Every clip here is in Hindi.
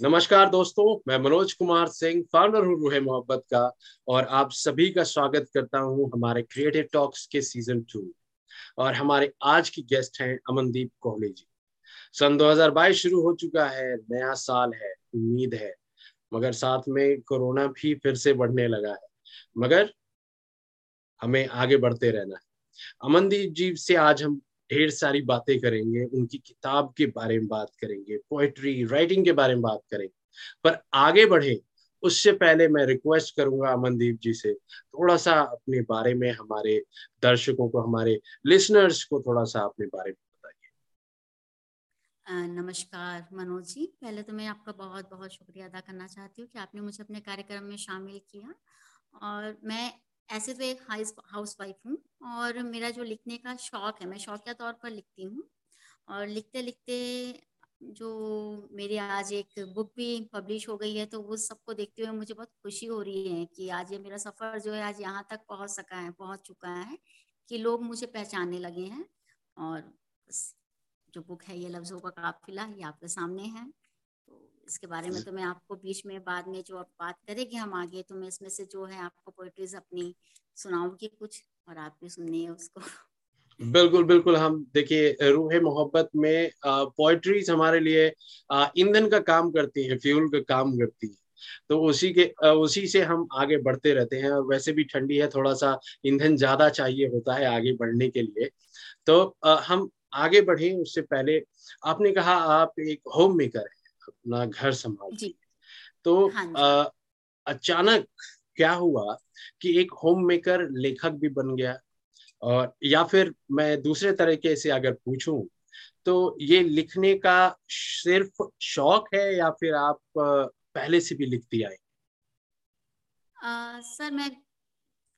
नमस्कार दोस्तों, मैं मनोज कुमार सिंह फाउंडर हूँ रूहे मोहब्बत का, और आप सभी का स्वागत करता हूँ हमारे क्रिएटिव टॉक्स के सीज़न टू और हमारे आज की गेस्ट हैं अमनदीप कोहली जी। सन 2022 शुरू हो चुका है, नया साल है, उम्मीद है। मगर साथ में कोरोना भी फिर से बढ़ने लगा है। मगर हमें आगे बढ़ते रहना है। अमनदीप जी से आज हम ढेर सारी बातें करेंगे, उनकी किताब के बारे में बात करेंगे पोएट्री राइटिंग के बारे में बात करेंगे। पर आगे बढ़े, उससे पहले मैं रिक्वेस्ट करूँगा अमनदीप जी से थोड़ा सा अपने बारे में, हमारे दर्शकों को, हमारे लिसनर्स को थोड़ा सा अपने बारे में बताइए। नमस्कार, मनोज जी। पहले तो मैं आपका बहुत बहुत शुक्रिया अदा करना चाहती हूँ कि आपने मुझे अपने कार्यक्रम में शामिल किया। और मैं ऐसे तो एक हाउस हाउस वाइफ हूँ और मेरा जो लिखने का शौक है, मैं शौकिया तौर पर लिखती हूँ और लिखते लिखते जो मेरी आज एक बुक भी पब्लिश हो गई है तो उस सबको देखते हुए मुझे बहुत खुशी हो रही है कि आज ये मेरा सफ़र जो है, आज यहाँ तक पहुँच सका है, पहुँच चुका है कि लोग मुझे पहचानने लगे हैं और जो बुक है, ये लफ्ज़ों का काफिला ये आपके सामने है। इसके बारे में तो मैं आपको बीच में बाद में जो आप बात करेंगे हम आगे तो मैं इसमें से जो है आपको पोइट्रीज अपनी सुनाऊँगी कुछ और आप भी सुनिए उसको। बिल्कुल बिल्कुल, हम देखिए, रूहे मोहब्बत में पोइट्रीज हमारे लिए ईंधन का काम करती है फ्यूल का काम करती है। तो उसी के उसी से हम आगे बढ़ते रहते हैं। और वैसे भी ठंडी है थोड़ा सा ईंधन ज़्यादा चाहिए होता है आगे बढ़ने के लिए। तो हम आगे बढ़े, उससे पहले आपने कहा आप एक होम मेकर है। अपना घर संभाल तो हाँ अचानक क्या हुआ कि एक होम मेकर लेखक भी बन गया और या फिर मैं दूसरे तरीके से अगर पूछूँ तो ये लिखने का सिर्फ़ शौक है या फिर आप पहले से भी लिखती आई सर मैं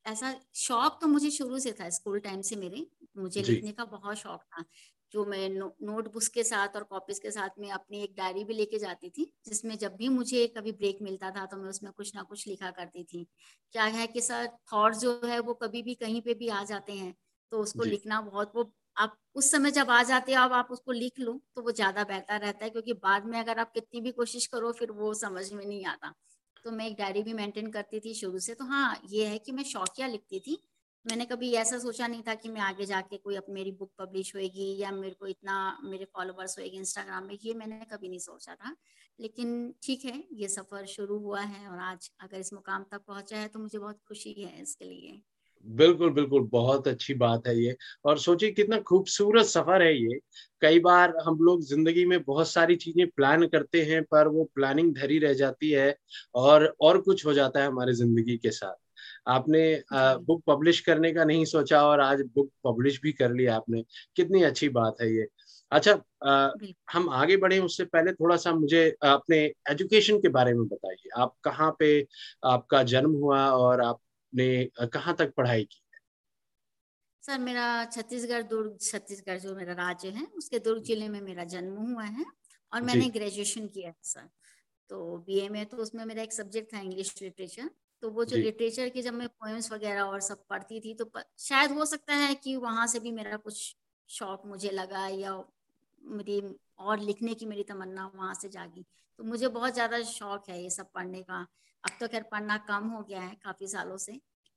ऐसा शौक तो मुझे शुरू से था स्कूल टाइम से मेरे मुझे लिखने का बहुत शौक था। जो मैं नो, नोटबुक्स के साथ और कॉपीज के साथ में अपनी एक डायरी भी लेके जाती थी जिसमें जब भी मुझे कभी ब्रेक मिलता था तो मैं उसमें कुछ ना कुछ लिखा करती थी। क्या है कि सर थॉट जो है वो कभी भी कहीं पे भी आ जाते हैं तो उसको लिखना बहुत वो आप उस समय जब आ जाते हो अब आप उसको लिख लो तो वो ज़्यादा बेहतर रहता है क्योंकि बाद में अगर आप कितनी भी कोशिश करो फिर वो समझ में नहीं आता। तो मैं एक डायरी भी मेंटेन करती थी शुरू से तो हाँ ये है कि मैं शौकिया लिखती थी मैंने कभी ऐसा सोचा नहीं था कि मैं आगे जाके कोई अब मेरी बुक पब्लिश होएगी या मेरे को इतना, मेरे फॉलोअर्स होएगी इंस्टाग्राम में, ये मैंने कभी नहीं सोचा था। लेकिन ठीक है, ये सफ़र शुरू हुआ है और आज अगर इस मुकाम तक पहुँचा है तो मुझे बहुत खुशी है इसके लिए। बिल्कुल बिल्कुल, बहुत अच्छी बात है ये। और सोचिए कितना खूबसूरत सफ़र है ये। कई बार हम लोग ज़िंदगी में बहुत सारी चीज़ें प्लान करते हैं पर वो प्लानिंग धरी रह जाती है और और कुछ हो जाता है हमारे ज़िंदगी के साथ। आपने बुक पब्लिश करने का नहीं सोचा और आज बुक पब्लिश भी कर लिया आपने। कितनी अच्छी बात है ये। अच्छा आ, हम आगे बढ़े उससे पहले थोड़ा सा मुझे अपने एजुकेशन के बारे में बताइए। आप कहाँ पे आपका जन्म हुआ और आपने कहाँ तक पढ़ाई की? सर मेरा छत्तीसगढ़ दुर्ग छत्तीसगढ़ जो मेरा राज्य है उसके दुर्ग ज़िले में मेरा जन्म हुआ है और मैंने ग्रेजुएशन किया है सर। तो बीए में तो उसमें मेरा एक सब्जेक्ट था इंग्लिश लिटरेचर तो वो जो लिटरेचर के जब मैं पोएम्स वगैरह और सब पढ़ती थी तो प, शायद हो सकता है कि वहाँ से भी मेरा कुछ शौक मुझे लगा या मेरी और लिखने की मेरी तमन्ना वहाँ से जागी। तो मुझे बहुत ज़्यादा शौक है ये सब पढ़ने का। अब तो खैर पढ़ना कम हो गया है काफ़ी सालों से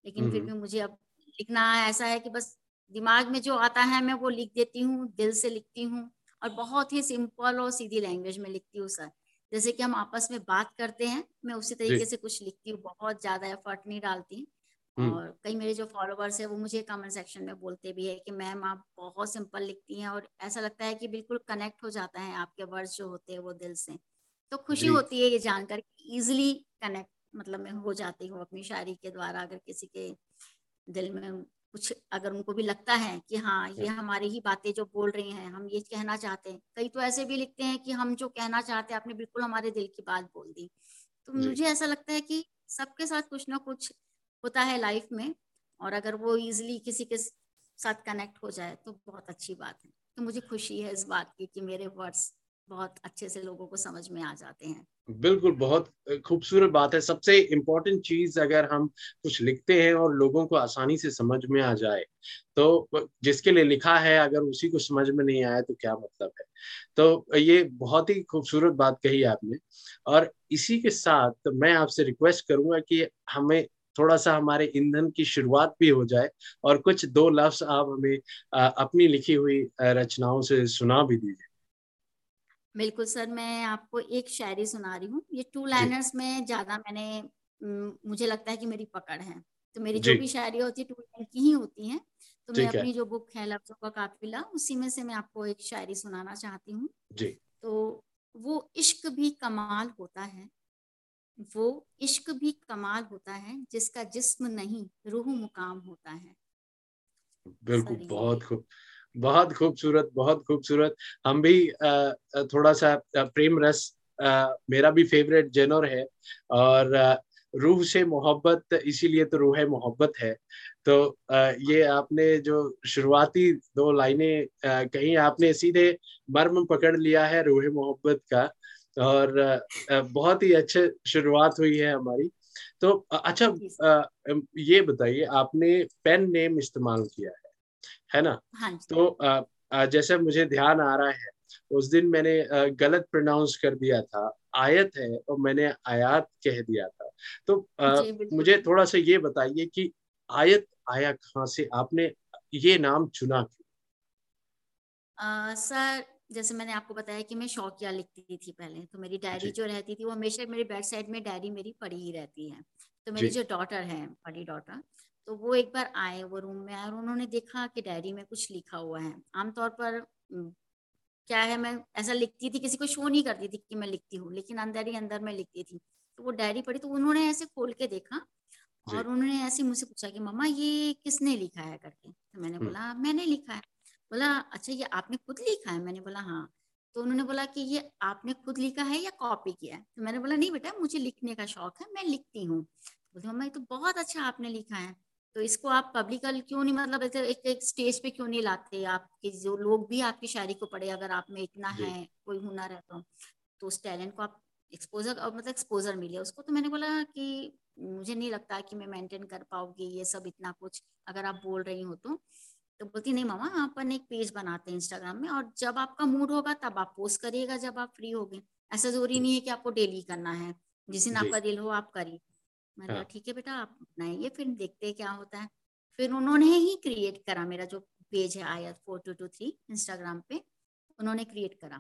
लेकिन फिर भी मुझे अब लिखना ऐसा है कि बस दिमाग में जो आता है मैं वो लिख देती हूँ दिल से लिखती हूँ और बहुत ही सिंपल और सीधी लैंग्वेज में लिखती हूँ सर। जैसे कि हम आपस में बात करते हैं मैं उसी तरीके से कुछ लिखती हूँ बहुत ज़्यादा एफर्ट नहीं डालती। और कई मेरे जो फॉलोवर्स है वो मुझे कमेंट सेक्शन में बोलते भी है कि मैम आप बहुत सिंपल लिखती हैं। और ऐसा लगता है कि बिल्कुल कनेक्ट हो जाता है आपके वर्ड्स जो होते हैं वो दिल से। तो खुशी होती है ये जानकर इजिली कनेक्ट मतलब मैं हो जाती हूँ अपनी शायरी के द्वारा अगर किसी के दिल में कुछ अगर उनको भी लगता है कि हाँ ये हमारी ही बातें जो बोल रही हैं हम ये कहना चाहते हैं। कई तो ऐसे भी लिखते हैं कि हम जो कहना चाहते हैं आपने बिल्कुल हमारे दिल की बात बोल दी। तो मुझे ऐसा लगता है कि सबके साथ कुछ ना कुछ होता है लाइफ में और अगर वो इजिली किसी के साथ कनेक्ट हो जाए तो बहुत अच्छी बात है। तो मुझे खुशी है इस बात की कि मेरे वर्ड्स बहुत अच्छे से लोगों को समझ में आ जाते हैं। बिल्कुल, बहुत खूबसूरत बात है। सबसे इम्पोर्टेंट चीज़ अगर हम कुछ लिखते हैं और लोगों को आसानी से समझ में आ जाए तो जिसके लिए लिखा है, अगर उसी को समझ में नहीं आया तो क्या मतलब है? तो ये बहुत ही खूबसूरत बात कही आपने। और इसी के साथ मैं आपसे रिक्वेस्ट करूँगा कि हमें थोड़ा सा हमारे ईंधन की शुरुआत भी हो जाए और कुछ दो लफ्ज आप हमें अपनी लिखी हुई रचनाओं से सुना भी दीजिए। बिल्कुल सर मैं आपको एक शायरी सुना रही हूँ। ये टू लाइनर्स में ज़्यादा मैंने मुझे लगता है कि मेरी पकड़ है। तो मेरी जो भी शायरी होती है टू लाइन की ही होती है। तो मैं अपनी जो बुक है लफ्जों का काफिला उसी में से मैं आपको एक शायरी सुनाना चाहती हूँ। तो वो इश्क भी कमाल होता है। वो इश्क भी कमाल होता है जिसका जिस्म नहीं रूह मुकाम होता है। बिल्कुल बहुत खूब। बहुत खूबसूरत बहुत खूबसूरत। हम भी थोड़ा सा प्रेम रस मेरा भी फेवरेट जेनर है और रूह से मोहब्बत इसीलिए तो रूह मोहब्बत है। तो ये आपने जो शुरुआती दो लाइनें कहीं आपने सीधे मर्म पकड़ लिया है रूह मोहब्बत का और बहुत ही अच्छे शुरुआत हुई है हमारी। तो अच्छा ये बताइए आपने पेन नेम इस्तेमाल किया है। है ना? हाँ तो जैसे मुझे ध्यान आ रहा है उस दिन मैंने गलत प्रोनाउंस कर दिया था आयत है और मैंने आयात कह दिया था। तो मुझे थोड़ा सा ये बताइए कि आयत आया कहाँ से? आपने ये नाम चुना क्यों? सर जैसे मैंने आपको बताया कि मैं शौकिया लिखती थी पहले तो मेरी डायरी जो। रहती थी वो हमेशा मेरी बेड साइड में डायरी मेरी पड़ी ही रहती है। तो मेरी जो। डॉटर है बड़ी डॉटर तो वो एक बार आए वो रूम में आए और उन्होंने देखा कि डायरी में कुछ लिखा हुआ है। आमतौर पर क्या है मैं ऐसा लिखती थी किसी को शो नहीं करती थी कि मैं लिखती हूँ लेकिन अंदर ही अंदर मैं लिखती थी। तो वो डायरी पढ़ी तो उन्होंने ऐसे खोल के देखा और उन्होंने ऐसे मुझसे पूछा कि मम्मा ये किसने लिखा है? करके। तो मैंने बोला मैंने लिखा है। बोला अच्छा ये आपने खुद लिखा है? मैंने बोला हाँ। तो उन्होंने बोला कि ये आपने खुद लिखा है या कॉपी किया है? तो मैंने बोला नहीं बेटा मुझे लिखने का शौक है मैं लिखती हूँ। बोलती मम्मा ये तो बहुत अच्छा आपने लिखा है। तो इसको आप पब्लिकल क्यों नहीं मतलब ऐसे एक, एक स्टेज पे क्यों नहीं लाते आपके जो लोग भी आपकी शायरी को पढ़े अगर आप में इतना है कोई हुनर है तो। तो उस टैलेंट को आप एक्सपोजर मतलब एक्सपोजर मिले। उसको तो मैंने बोला कि मुझे नहीं लगता कि मैं मेंटेन कर पाऊँगी ये सब इतना कुछ अगर आप बोल रही हो तो। तो बोलती नहीं मामा अपन एक पेज बनाते हैं इंस्टाग्राम में और जब आपका मूड होगा तब आप पोस्ट करिएगा जब आप फ्री होगे। ऐसा ज़रूरी नहीं है कि आपको डेली करना है। जिस दिन आपका दिल हो आप करिए। मैंने हाँ। कहा ठीक है बेटा आप बनाइए फिर देखते हैं क्या होता है। फिर उन्होंने ही क्रिएट करा मेरा जो पेज है आयत four two two three Instagram पे उन्होंने क्रिएट करा।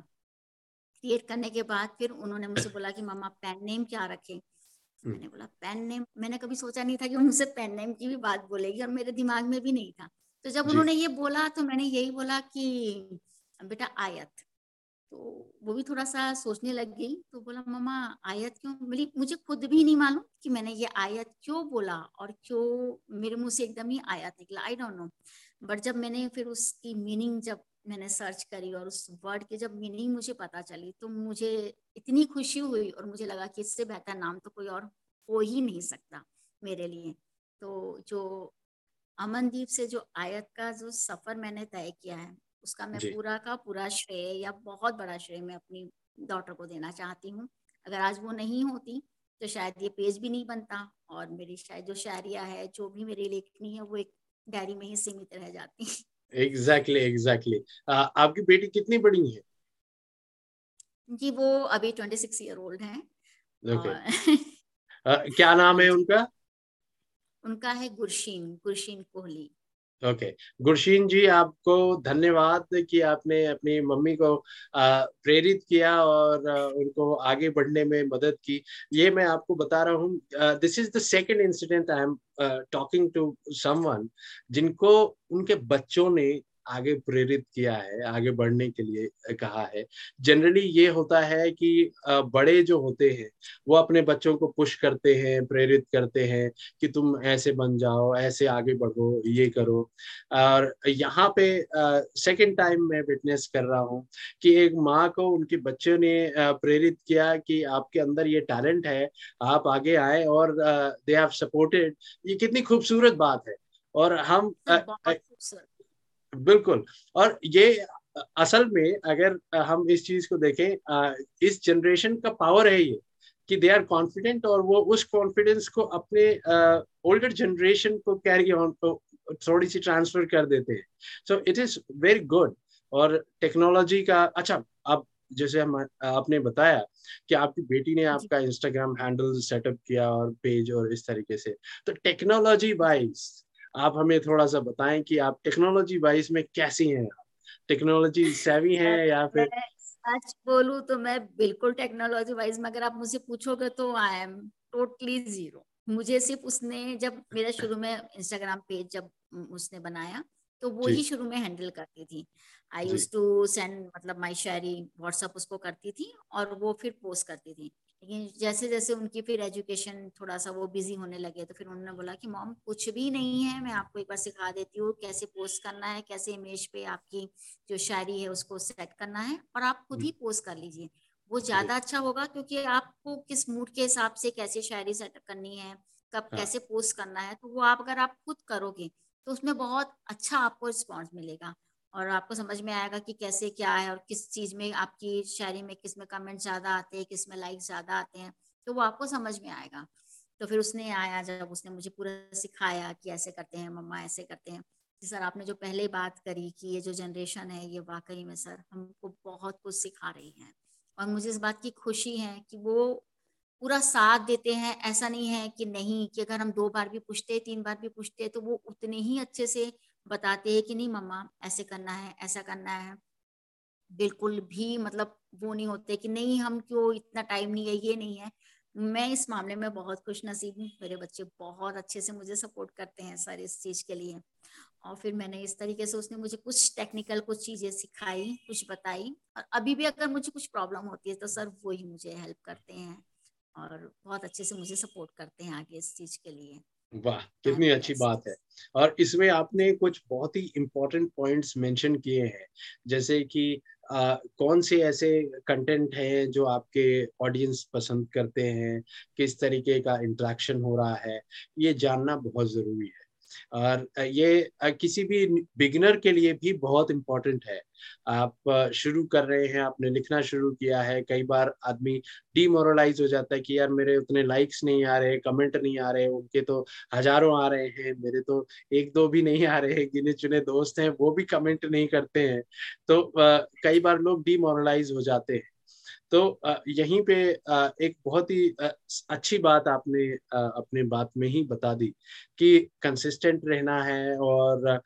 क्रिएट करने के बाद फिर उन्होंने मुझसे बोला कि मामा पेन नेम क्या रखे? हम्म। मैंने बोला पेन नेम मैंने कभी सोचा नहीं था कि मुझसे पेन नेम की भी बात बोलेगी और मेरे दिमाग में भी नहीं था। तो जब उन्होंने ये बोला तो मैंने यही बोला कि बेटा आयत तो वो भी थोड़ा सा सोचने लग गई। तो बोला, मम्मा, आयत क्यों? मिली मुझे खुद भी नहीं मालूम कि मैंने ये आयत क्यों बोला और क्यों मेरे मुँह से एकदम ही आयत निकला। आई डोंट नो बट जब मैंने फिर उसकी मीनिंग जब मैंने सर्च करी और उस वर्ड की जब मीनिंग मुझे पता चली तो मुझे इतनी खुशी हुई और मुझे लगा कि इससे बेहतर नाम तो कोई और हो ही नहीं सकता मेरे लिए। तो जो अमनदीप से जो आयत का जो सफ़र मैंने तय किया है उसका मैं पूरा का पूरा श्रेय या बहुत बड़ा श्रेय मैं अपनी डॉटर को देना चाहती हूँ। अगर आज वो नहीं होती तो शायद ये पेज भी नहीं बनता और मेरी शायद जो शायरिया है जो भी मेरी लेखनी है वो एक डायरी में ही सीमित रह जाती एग्जैक्टली एग्जैक्टली आपकी बेटी कितनी बड़ी है? जी वो अभी ट्वेंटी सिक्स ईयर ओल्ड है। Okay. uh, क्या नाम है उनका? उनका है गुरशीन गुरशीन कोहली। ओके. गुरशीन जी, आपको धन्यवाद कि आपने अपनी मम्मी को प्रेरित किया और उनको आगे बढ़ने में मदद की ये मैं आपको बता रहा हूँ this is the second incident I am talking to someone जिनको उनके बच्चों ने आगे प्रेरित किया है आगे बढ़ने के लिए कहा है। जनरली ये होता है कि बड़े जो होते हैं वो अपने बच्चों को पुश करते हैं प्रेरित करते हैं कि तुम ऐसे बन जाओ ऐसे आगे बढ़ो ये करो। और यहाँ पे सेकेंड टाइम मैं विटनेस कर रहा हूँ कि एक माँ को उनके बच्चों ने प्रेरित किया कि आपके अंदर ये टैलेंट है आप आगे आए और दे हैव सपोर्टेड ये कितनी खूबसूरत बात है। और हम बिल्कुल। और ये असल में अगर हम इस चीज़ को देखें इस जनरेशन का पावर है ये कि दे आर कॉन्फिडेंट और वो उस कॉन्फिडेंस को अपने ओल्डर जनरेशन को कैरी ऑन थोड़ी सी ट्रांसफ़र कर देते हैं। So it is very good और टेक्नोलॉजी का अच्छा अब जैसे हम आपने बताया कि आपकी बेटी ने आपका इंस्टाग्राम हैंडल सेटअप किया और पेज और इस तरीके से। तो टेक्नोलॉजी वाइज आप हमें थोड़ा सा बताएँ कि आप टेक्नोलॉजी वाइज में कैसी हैं? टेक्नोलॉजी सेवी हैं या फिर सच बोलू तो मैं बिल्कुल टेक्नोलॉजी वाइज में अगर आप मुझे पूछोगे तो आई एम टोटली ज़ीरो मुझे सिर्फ़ उसने जब मेरा शुरू में इंस्टाग्राम पेज जब उसने बनाया तो वो ही शुरू में हैंडल करती थी। आई यूज़ टू सेंड मतलब माई शायरी व्हाट्सअप उसको करती थी और वो फिर पोस्ट करती थी। लेकिन जैसे जैसे उनकी फिर एजुकेशन थोड़ा सा वो बिज़ी होने लगे तो फिर उन्होंने बोला कि मॉम कुछ भी नहीं है मैं आपको एक बार सिखा देती हूँ कैसे पोस्ट करना है कैसे इमेज पे आपकी जो शायरी है उसको सेट करना है और आप खुद ही पोस्ट कर लीजिए। वो ज़्यादा अच्छा होगा क्योंकि आपको किस मूड के हिसाब से कैसे शायरी सेट करनी है कब हाँ. कैसे पोस्ट करना है तो वो आप अगर आप खुद करोगे तो उसमें बहुत अच्छा आपको रिस्पॉन्स मिलेगा। और आपको समझ में आएगा कि कैसे क्या है और किस चीज़ में आपकी शायरी में किसमें कमेंट ज़्यादा आते हैं, किसमें लाइक ज़्यादा आते हैं तो वो आपको समझ में आएगा। तो फिर उसने आया, जब उसने मुझे पूरा सिखाया कि ऐसे करते हैं, मम्मा ऐसे करते हैं, कि सर आपने जो पहले बात करी कि ये जो जनरेशन है, ये वाकई में सर हमको बहुत कुछ सिखा रही है। और मुझे इस बात की खुशी है कि वो पूरा साथ देते हैं, ऐसा नहीं है कि नहीं, कि अगर हम दो बार भी पूछते, तीन बार भी पूछते तो वो उतने ही अच्छे से बताते हैं कि नहीं, मम्मा, ऐसे करना है, ऐसा करना है। बिल्कुल भी मतलब वो नहीं होते कि नहीं, हम क्यों इतना टाइम नहीं है, ये नहीं है? मैं इस मामले में बहुत खुश नसीब हूँ। मेरे बच्चे बहुत अच्छे से मुझे सपोर्ट करते हैं सर इस चीज़ के लिए। और फिर मैंने इस तरीके से उसने मुझे कुछ टेक्निकल कुछ चीज़ें सिखाई, कुछ बताई। और अभी भी अगर मुझे कुछ प्रॉब्लम होती है तो सर वो ही मुझे हेल्प करते हैं और बहुत अच्छे से मुझे सपोर्ट करते हैं आगे इस चीज़ के लिए। वाह कितनी अच्छी बात है। और इसमें आपने कुछ बहुत ही इम्पोर्टेंट पॉइंट्स मेंशन किए हैं। जैसे कि आ, कौन से ऐसे कंटेंट हैं जो आपके ऑडियंस पसंद करते हैं? किस तरीके का इंट्रैक्शन हो रहा है? ये जानना बहुत ज़रूरी है। और ये किसी भी बिगिनर के लिए भी बहुत इम्पोर्टेंट है। आप शुरू कर रहे हैं, आपने लिखना शुरू किया है, कई बार आदमी डीमोरलाइज हो जाता है कि यार मेरे उतने लाइक्स नहीं आ रहे कमेंट नहीं आ रहे, उनके तो हज़ारों आ रहे हैं, मेरे तो एक दो भी नहीं आ रहे हैं, गिने चुने दोस्त हैं, वो भी कमेंट नहीं करते हैं। तो कई बार लोग डीमोरलाइज हो जाते हैं। तो यहीं पे एक बहुत ही अच्छी बात आपने अपने बात में ही बता दी कि कंसिस्टेंट रहना है और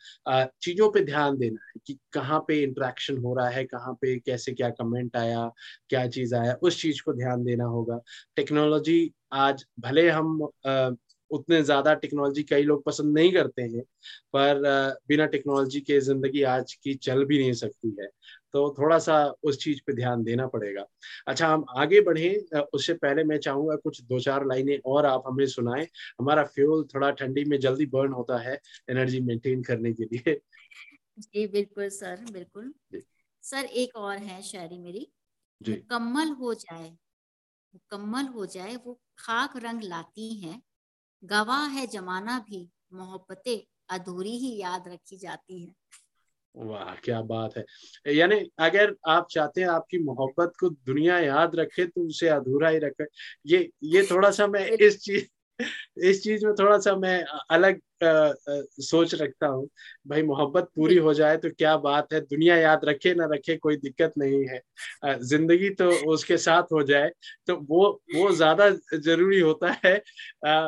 चीज़ों पे ध्यान देना है कि कहाँ पे इंट्रैक्शन हो रहा है, कहाँ पे कैसे क्या कमेंट आया, क्या चीज़ आया, उस चीज़ को ध्यान देना होगा। टेक्नोलॉजी आज भले हम उतने ज़्यादा टेक्नोलॉजी कई लोग पसंद नहीं करते हैं, पर बिना टेक्नोलॉजी के ज़िंदगी आज की चल भी नहीं सकती है। तो थोड़ा सा उस चीज़ पे ध्यान देना पड़ेगा। अच्छा हम आगे बढ़े उससे पहले मैं चाहूँगा कुछ दो चार लाइनें और आप हमें सुनाएँ। हमारा फ्यूल थोड़ा ठंडी में जल्दी बर्न होता है एनर्जी मेंटेन करने के लिए। जी बिल्कुल सर बिल्कुल। सर एक और है शायरी मेरी। मुकम्मल हो जाए मुकम्मल हो जाए वो खाक रंग लाती है। गवाह है जमाना भी मोहब्बतें अधूरी ही याद रखी जाती है। वाह क्या बात है। यानी अगर आप चाहते हैं आपकी मोहब्बत को दुनिया याद रखे तो उसे अधूरा ही रखे। ये ये थोड़ा सा मैं इस चीज़ इस चीज़ में थोड़ा सा मैं अलग आ, आ, सोच रखता हूँ। भाई मोहब्बत पूरी हो जाए तो क्या बात है। दुनिया याद रखे ना रखे कोई दिक्कत नहीं है। ज़िंदगी तो उसके साथ हो जाए तो वो वो ज़्यादा ज़रूरी होता है। आ,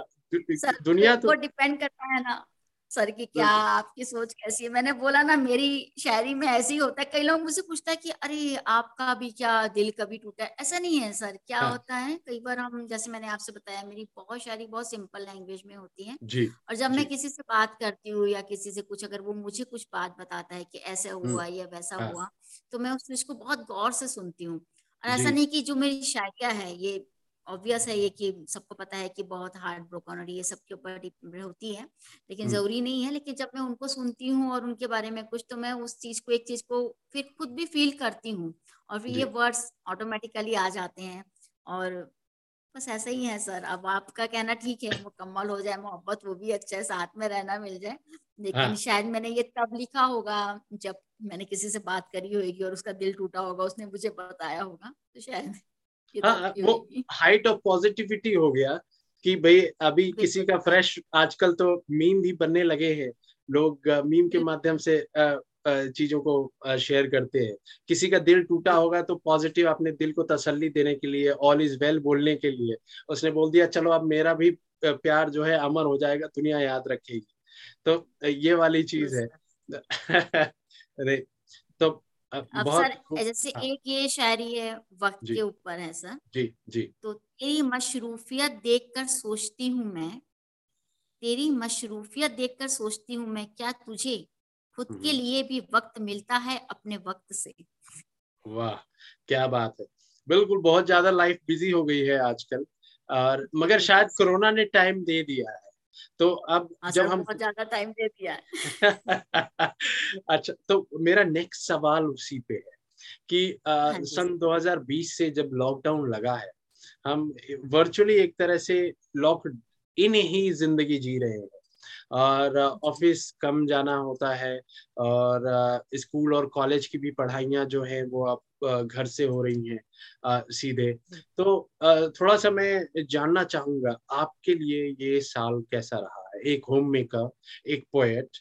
दुनिया तो डिपेंड करता है ना। सर की क्या आपकी सोच कैसी है मैंने बोला ना मेरी शायरी में ऐसे ही होता है कई लोग मुझसे पूछता है कि अरे आपका भी क्या दिल कभी टूटा है ऐसा नहीं है सर क्या हाँ. होता है कई बार हम जैसे मैंने आपसे बताया मेरी बहुत शायरी बहुत सिंपल लैंग्वेज में होती है जी, और जब जी. मैं किसी से बात करती हूँ या किसी से कुछ अगर वो मुझे कुछ बात बताता है कि ऐसा। हुआ या वैसा हाँ. हुआ तो मैं उस चीज़ को बहुत गौर से सुनती हूँ और ऐसा नहीं कि जो मेरी शायरिया है ये ऑब्वियस है ये कि सबको पता है कि बहुत हार्ड ब्रोकन और ये सबके ऊपर होती है लेकिन हम्म। ज़रूरी नहीं है लेकिन जब मैं उनको सुनती हूँ और उनके बारे में कुछ तो मैं उस चीज़ को एक चीज़ को फिर खुद भी फील करती हूँ और फिर ये वर्ड्स ऑटोमेटिकली आ जाते हैं और बस ऐसा ही है सर अब आपका कहना ठीक है मुकम्मल हो जाए मोहब्बत वो भी अच्छा है साथ में रहना मिल जाए लेकिन हाँ। शायद मैंने ये तब लिखा होगा जब मैंने किसी से बात करी होगी और उसका दिल टूटा होगा उसने मुझे बताया होगा तो शायद हाँ वो हाइट ऑफ़ पॉजिटिविटी हो गया कि भाई अभी किसी का फ्रेश आजकल तो मीम भी बनने लगे हैं। लोग मीम के माध्यम से चीज़ों को शेयर करते हैं। किसी का दिल टूटा होगा तो पॉजिटिव अपने दिल को तसल्ली देने के लिए ऑल इज़ वेल बोलने के लिए। उसने बोल दिया चलो अब मेरा भी प्यार जो है अमर हो जाएगा दुनिया याद रखेगी। तो ये वाली चीज़ है। अरे तो अब सर जैसे हाँ। एक ये शायरी है वक्त के ऊपर है सर जी जी। तो तेरी मशरूफियत देखकर सोचती हूँ मैं तेरी मशरूफियत देखकर सोचती हूँ मैं क्या तुझे खुद के हम्म। लिए भी वक्त मिलता है अपने वक्त से? वाह क्या बात है। बिल्कुल बहुत ज़्यादा लाइफ बिज़ी हो गई है आजकल और मगर शायद कोरोना ने टाइम दे दिया है। तो अब जब हम बहुत ज़्यादा टाइम दे दिया। अच्छा तो मेरा नेक्स्ट सवाल उसी पे है कि आ, हाँ सन 2020 से जब लॉकडाउन लगा है हम वर्चुअली एक तरह से लॉक इन ही ज़िंदगी जी रहे हैं। और ऑफ़िस कम जाना होता है और स्कूल और कॉलेज की भी पढ़ाइयाँ जो है वो अब घर से हो रही हैं सीधे। तो थोड़ा सा मैं जानना चाहूँगा, आपके लिए ये साल कैसा रहा है? एक होम मेकर एक पोएट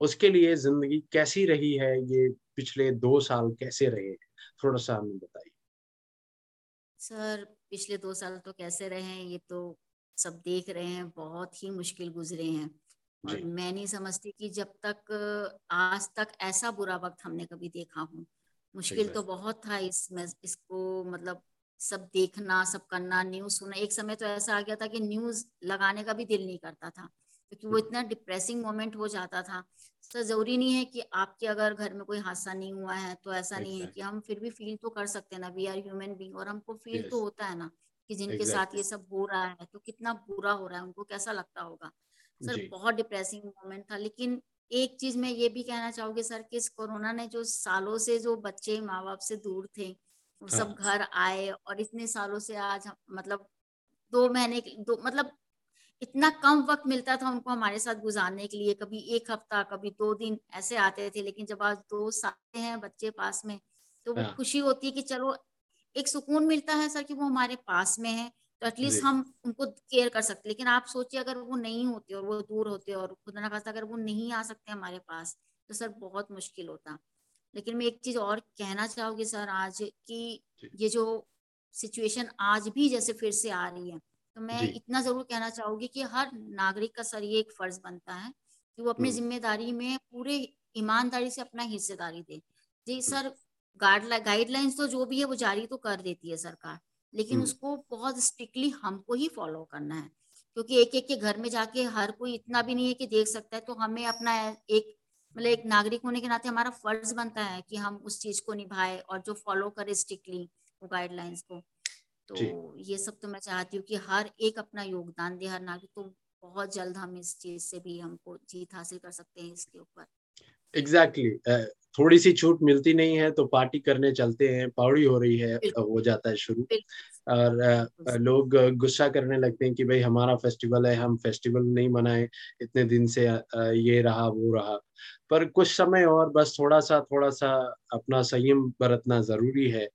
उसके लिए ज़िंदगी कैसी रही है? ये पिछले दो साल कैसे रहे थोड़ा सा हमें बताइए। सर, पिछले दो साल तो कैसे रहे हैं, ये तो सब देख रहे हैं बहुत ही मुश्किल गुजरे हैं। और मैं नहीं समझती कि जब तक आज तक ऐसा बुरा वक्त हमने कभी देखा हो। मुश्किल तो बहुत था इसमें इसको मतलब सब देखना सब करना न्यूज़ सुनना। एक समय तो ऐसा आ गया था कि न्यूज़ लगाने का भी दिल नहीं करता था क्योंकि वो इतना डिप्रेसिंग मोमेंट हो जाता था। सर ज़रूरी नहीं है कि आपके अगर घर में कोई हादसा नहीं हुआ है तो ऐसा नहीं है कि हम फिर भी फील तो कर सकते हैं ना वी आर ह्यूमन बींग और हमको फील तो होता है ना। कि जिनके exactly. साथ ये सब हो रहा है तो कितना बुरा हो रहा है उनको कैसा लगता होगा सर बहुत डिप्रेसिंग मोमेंट था लेकिन एक चीज़ मैं ये भी कहना चाहूँगी सर कि इस कोरोना ने जो सालों से जो बच्चे माँ बाप से दूर थे वो सब हाँ। घर आए और इतने सालों से आज मतलब दो महीने दो मतलब इतना कम वक्त मिलता था उनको हमारे साथ गुजारने के लिए कभी एक हफ़्ता कभी दो दिन ऐसे आते थे लेकिन जब आज दो साल हैं बच्चे पास में तो वो हाँ। खुशी होती है कि चलो एक सुकून मिलता है सर कि वो हमारे पास में है तो एटलीस्ट हम उनको केयर कर सकते लेकिन आप सोचिए अगर वो नहीं होते और वो दूर होते और खुदा ना खासा अगर वो नहीं आ सकते हमारे पास तो सर बहुत मुश्किल होता। लेकिन मैं एक चीज़ और कहना चाहूँगी सर आज कि ये जो सिचुएशन आज भी जैसे फिर से आ रही है तो मैं इतना ज़रूर कहना चाहूँगी कि हर नागरिक का सर ये एक फ़र्ज़ बनता है कि वो अपनी हम्म। ज़िम्मेदारी में पूरे ईमानदारी से अपना हिस्सेदारी दे। जी सर गाइडलाइंस तो जो भी है वो जारी तो कर देती है सरकार लेकिन हम्म। उसको बहुत स्ट्रिक्टली हमको ही फॉलो करना है क्योंकि एक एक के घर में जाके हर कोई इतना भी नहीं है कि देख सकता है तो हमें अपना एक मतलब एक नागरिक होने के नाते हमारा फ़र्ज़ बनता है कि हम उस चीज़ को निभाए और जो फॉलो करे स्ट्रिक्टली वो गाइडलाइंस को। तो ये सब तो मैं चाहती हूँ कि हर एक अपना योगदान दे हर नागरिक तो बहुत जल्द हम इस चीज़ से भी हमको जीत हासिल कर सकते हैं इसके ऊपर। Exactly exactly. uh, थोड़ी सी छूट मिलती नहीं है तो पार्टी करने चलते हैं पौड़ी हो रही है हो जाता है शुरू। और uh, लोग गुस्सा करने लगते हैं कि भाई हमारा फेस्टिवल है हम फेस्टिवल नहीं मनाए इतने दिन से uh, ये रहा वो रहा। पर कुछ समय और बस थोड़ा सा थोड़ा सा अपना संयम बरतना ज़रूरी है।